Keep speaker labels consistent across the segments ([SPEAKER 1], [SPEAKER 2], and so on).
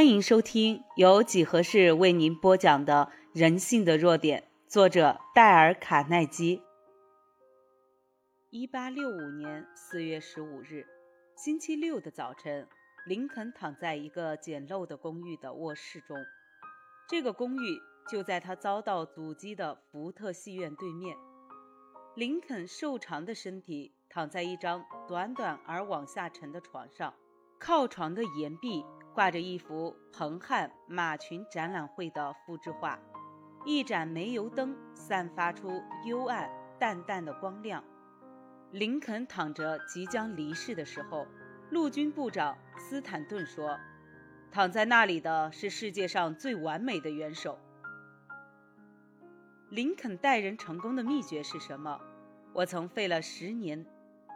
[SPEAKER 1] 欢迎收听由几何式为您播讲的《人性的弱点》，作者戴尔·卡耐基。一八六五年四月十五日，星期六的早晨，林肯躺在一个简陋的公寓的卧室中。这个公寓就在他遭到阻击的福特戏院对面。林肯瘦长的身体躺在一张短短而往下沉的床上，靠床的岩壁。挂着一幅彭汉马群展览会的复制画，一盏煤油灯散发出幽暗淡淡的光亮。林肯躺着即将离世的时候，陆军部长斯坦顿说：“躺在那里的是世界上最完美的元首。”林肯待人成功的秘诀是什么？我曾费了十年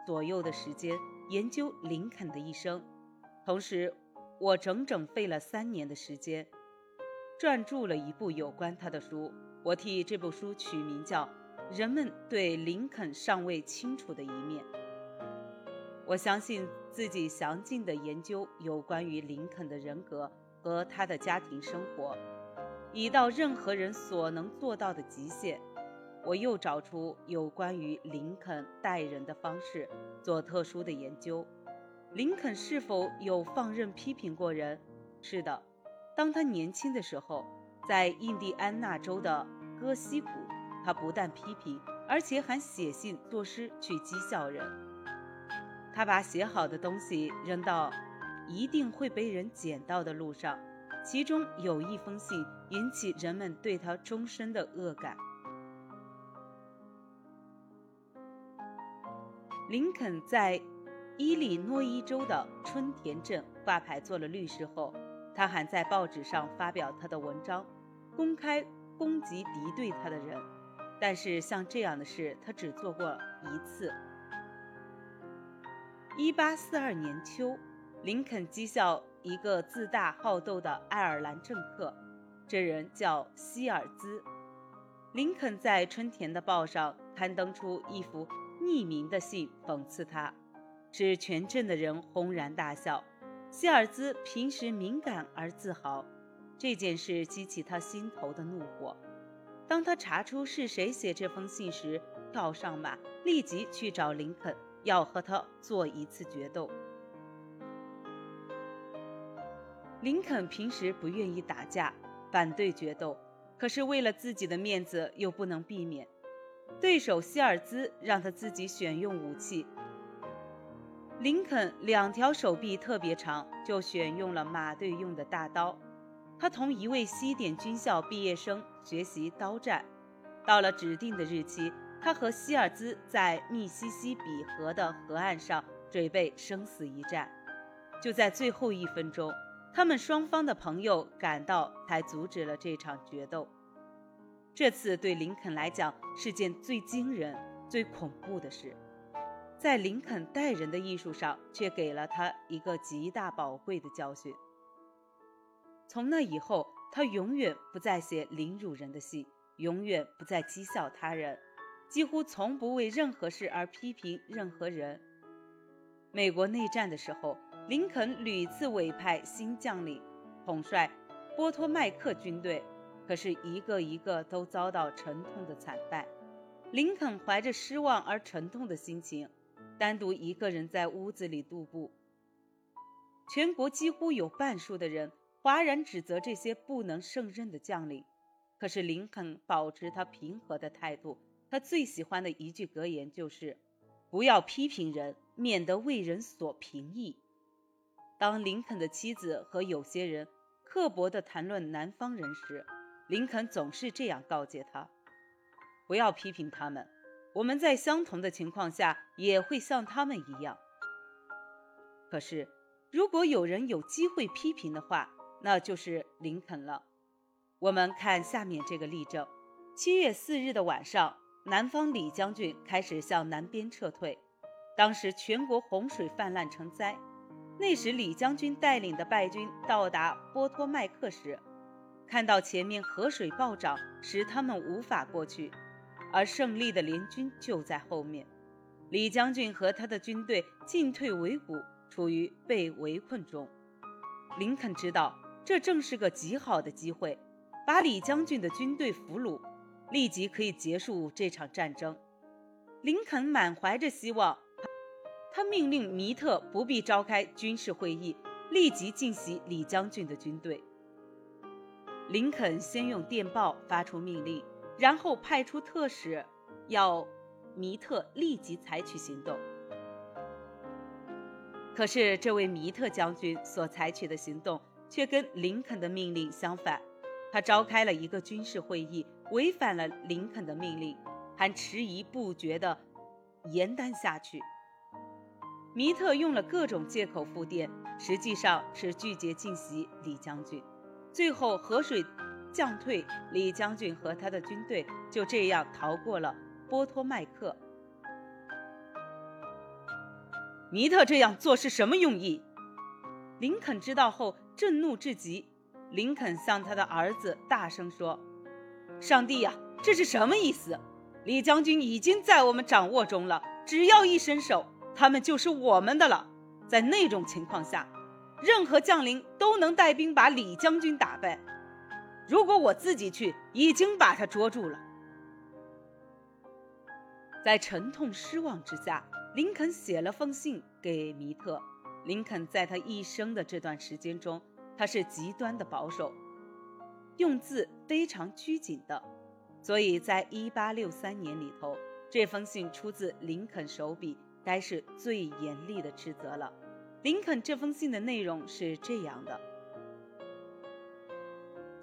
[SPEAKER 1] 左右的时间研究林肯的一生，同时。我整整费了三年的时间，撰著了一部有关他的书。我替这部书取名叫《人们对林肯尚未清楚的一面》。我相信自己详尽的研究有关于林肯的人格和他的家庭生活，已到任何人所能做到的极限。我又找出有关于林肯待人的方式，做特殊的研究。林肯是否有放任批评过人？是的，当他年轻的时候，在印第安纳州的戈西谷，他不但批评，而且还写信作诗去讥笑人。他把写好的东西扔到一定会被人捡到的路上，其中有一封信引起人们对他终身的恶感。林肯在。伊利诺伊州的春田镇挂牌做了律师后，他还在报纸上发表他的文章，公开攻击敌对他的人。但是像这样的事，他只做过一次。1842年秋，林肯讥笑一个自大好斗的爱尔兰政客，这人叫希尔兹。林肯在春田的报上刊登出一幅匿名的信，讽刺他。使全镇的人轰然大笑。希尔兹平时敏感而自豪，这件事激起他心头的怒火。当他查出是谁写这封信时，跳上马，立即去找林肯，要和他做一次决斗。林肯平时不愿意打架，反对决斗，可是为了自己的面子，又不能避免。对手希尔兹让他自己选用武器。林肯两条手臂特别长，就选用了马队用的大刀。他同一位西点军校毕业生学习刀战。到了指定的日期，他和希尔兹在密西西比河的河岸上准备生死一战。就在最后一分钟，他们双方的朋友赶到，才阻止了这场决斗。这次对林肯来讲是件最惊人、最恐怖的事。在林肯待人的艺术上，却给了他一个极大宝贵的教训。从那以后，他永远不再写凌辱人的信，永远不再讥笑他人，几乎从不为任何事而批评任何人。美国内战的时候，林肯屡次委派新将领统帅波托麦克军队，可是一个一个都遭到沉痛的惨败。林肯怀着失望而沉痛的心情。单独一个人在屋子里度步。全国几乎有半数的人哗然指责这些不能胜任的将领，可是林肯保持他平和的态度。他最喜欢的一句格言就是：“不要批评人，免得为人所评议。”当林肯的妻子和有些人刻薄地谈论南方人时，林肯总是这样告诫他：“不要批评他们。”我们在相同的情况下也会像他们一样。可是，如果有人有机会批评的话，那就是林肯了。我们看下面这个例证：七月四日的晚上，南方李将军开始向南边撤退。当时全国洪水泛滥成灾。那时李将军带领的败军到达波托麦克时，看到前面河水暴涨，使他们无法过去。而胜利的联军就在后面，李将军和他的军队进退维谷，处于被围困中。林肯知道这正是个极好的机会，把李将军的军队俘虏，立即可以结束这场战争。林肯满怀着希望，他命令米特不必召开军事会议，立即进袭李将军的军队。林肯先用电报发出命令，然后派出特使，要米特立即采取行动。可是，这位米特将军所采取的行动却跟林肯的命令相反。他召开了一个军事会议，违反了林肯的命令，还迟疑不决地延宕下去。米特用了各种借口复电，实际上是拒绝进袭李将军。最后，河水降退，李将军和他的军队就这样逃过了波托麦克。尼特这样做是什么用意？林肯知道后震怒至极。林肯向他的儿子大声说：“上帝呀，这是什么意思？李将军已经在我们掌握中了，只要一伸手，他们就是我们的了。在那种情况下，任何将领都能带兵把李将军打败。如果我自己去，已经把他捉住了。”在沉痛失望之下。林肯写了封信给米特。林肯在他一生的这段时间中，他是极端的保守，用字非常拘谨的，所以在1863年里头，这封信出自林肯手笔，该是最严厉的斥责了。林肯这封信的内容是这样的：“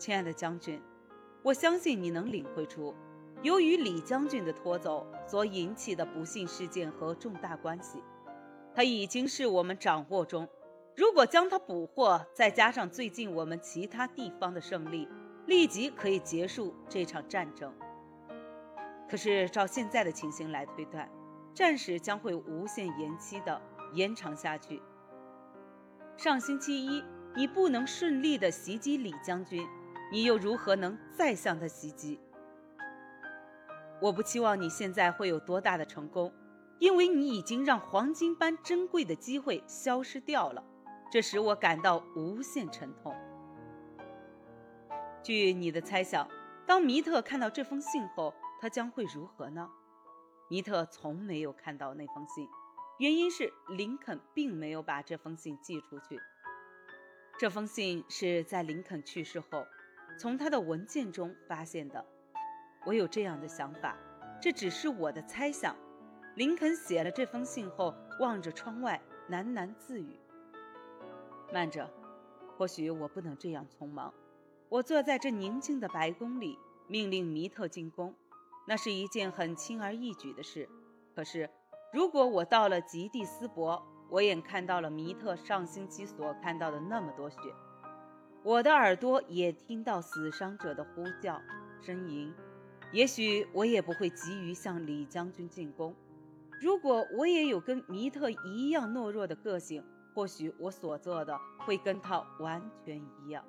[SPEAKER 1] 亲爱的将军，我相信你能领会出。”由于李将军的拖走所引起的不幸事件和重大关系，他已经是我们掌握中。如果将他捕获，再加上最近我们其他地方的胜利，立即可以结束这场战争。可是照现在的情形来推断，战事将会无限延期的延长下去。上星期一你不能顺利的袭击李将军，你又如何能再向他袭击？我不期望你现在会有多大的成功，因为你已经让黄金般珍贵的机会消失掉了，这使我感到无限沉痛。据你的猜想，当米特看到这封信后，他将会如何呢？米特从没有看到那封信，原因是林肯并没有把这封信寄出去。这封信是在林肯去世后，从他的文件中发现的。我有这样的想法，这只是我的猜想。林肯写了这封信后，望着窗外，喃喃自语：“慢着，或许我不能这样匆忙。我坐在这宁静的白宫里，命令米特进宫，那是一件很轻而易举的事。可是，如果我到了吉蒂斯伯，我也看到了米特上星期所看到的那么多血，我的耳朵也听到死伤者的呼叫、呻吟。”也许我也不会急于向李将军进攻。如果我也有跟米特一样懦弱的个性，或许我所做的会跟他完全一样。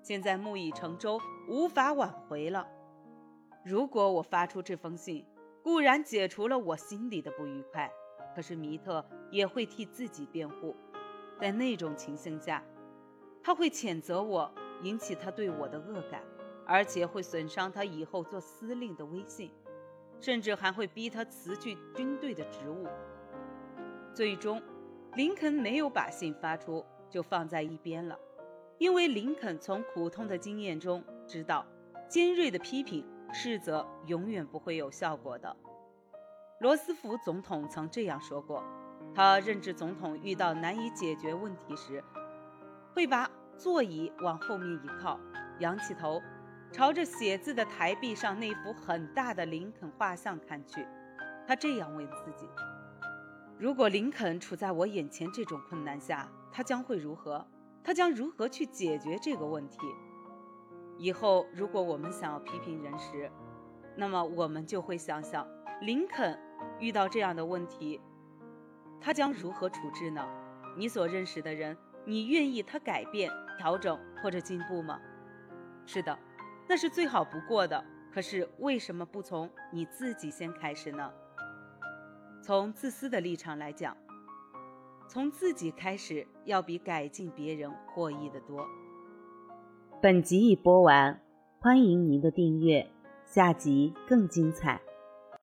[SPEAKER 1] 现在木已成舟，无法挽回了。如果我发出这封信，固然解除了我心里的不愉快，可是米特也会替自己辩护。在那种情形下，他会谴责我，引起他对我的恶感。而且会损伤他以后做司令的威信，甚至还会逼他辞去军队的职务。最终，林肯没有把信发出，就放在一边了，因为林肯从苦痛的经验中知道，尖锐的批评、斥责永远不会有效果的。罗斯福总统曾这样说过：他任职总统遇到难以解决问题时，会把座椅往后面一靠，仰起头。朝着写字的台壁上那幅很大的林肯画像看去，他这样问自己：如果林肯处在我眼前这种困难下，他将会如何？他将如何去解决这个问题？以后如果我们想要批评人时，那么我们就会想想林肯遇到这样的问题，他将如何处置呢？你所认识的人，你愿意他改变、调整或者进步吗？是的。那是最好不过的。可是为什么不从你自己先开始呢？从自私的立场来讲，从自己开始要比改进别人获益得多。本集已播完，欢迎您的订阅，下集更精彩。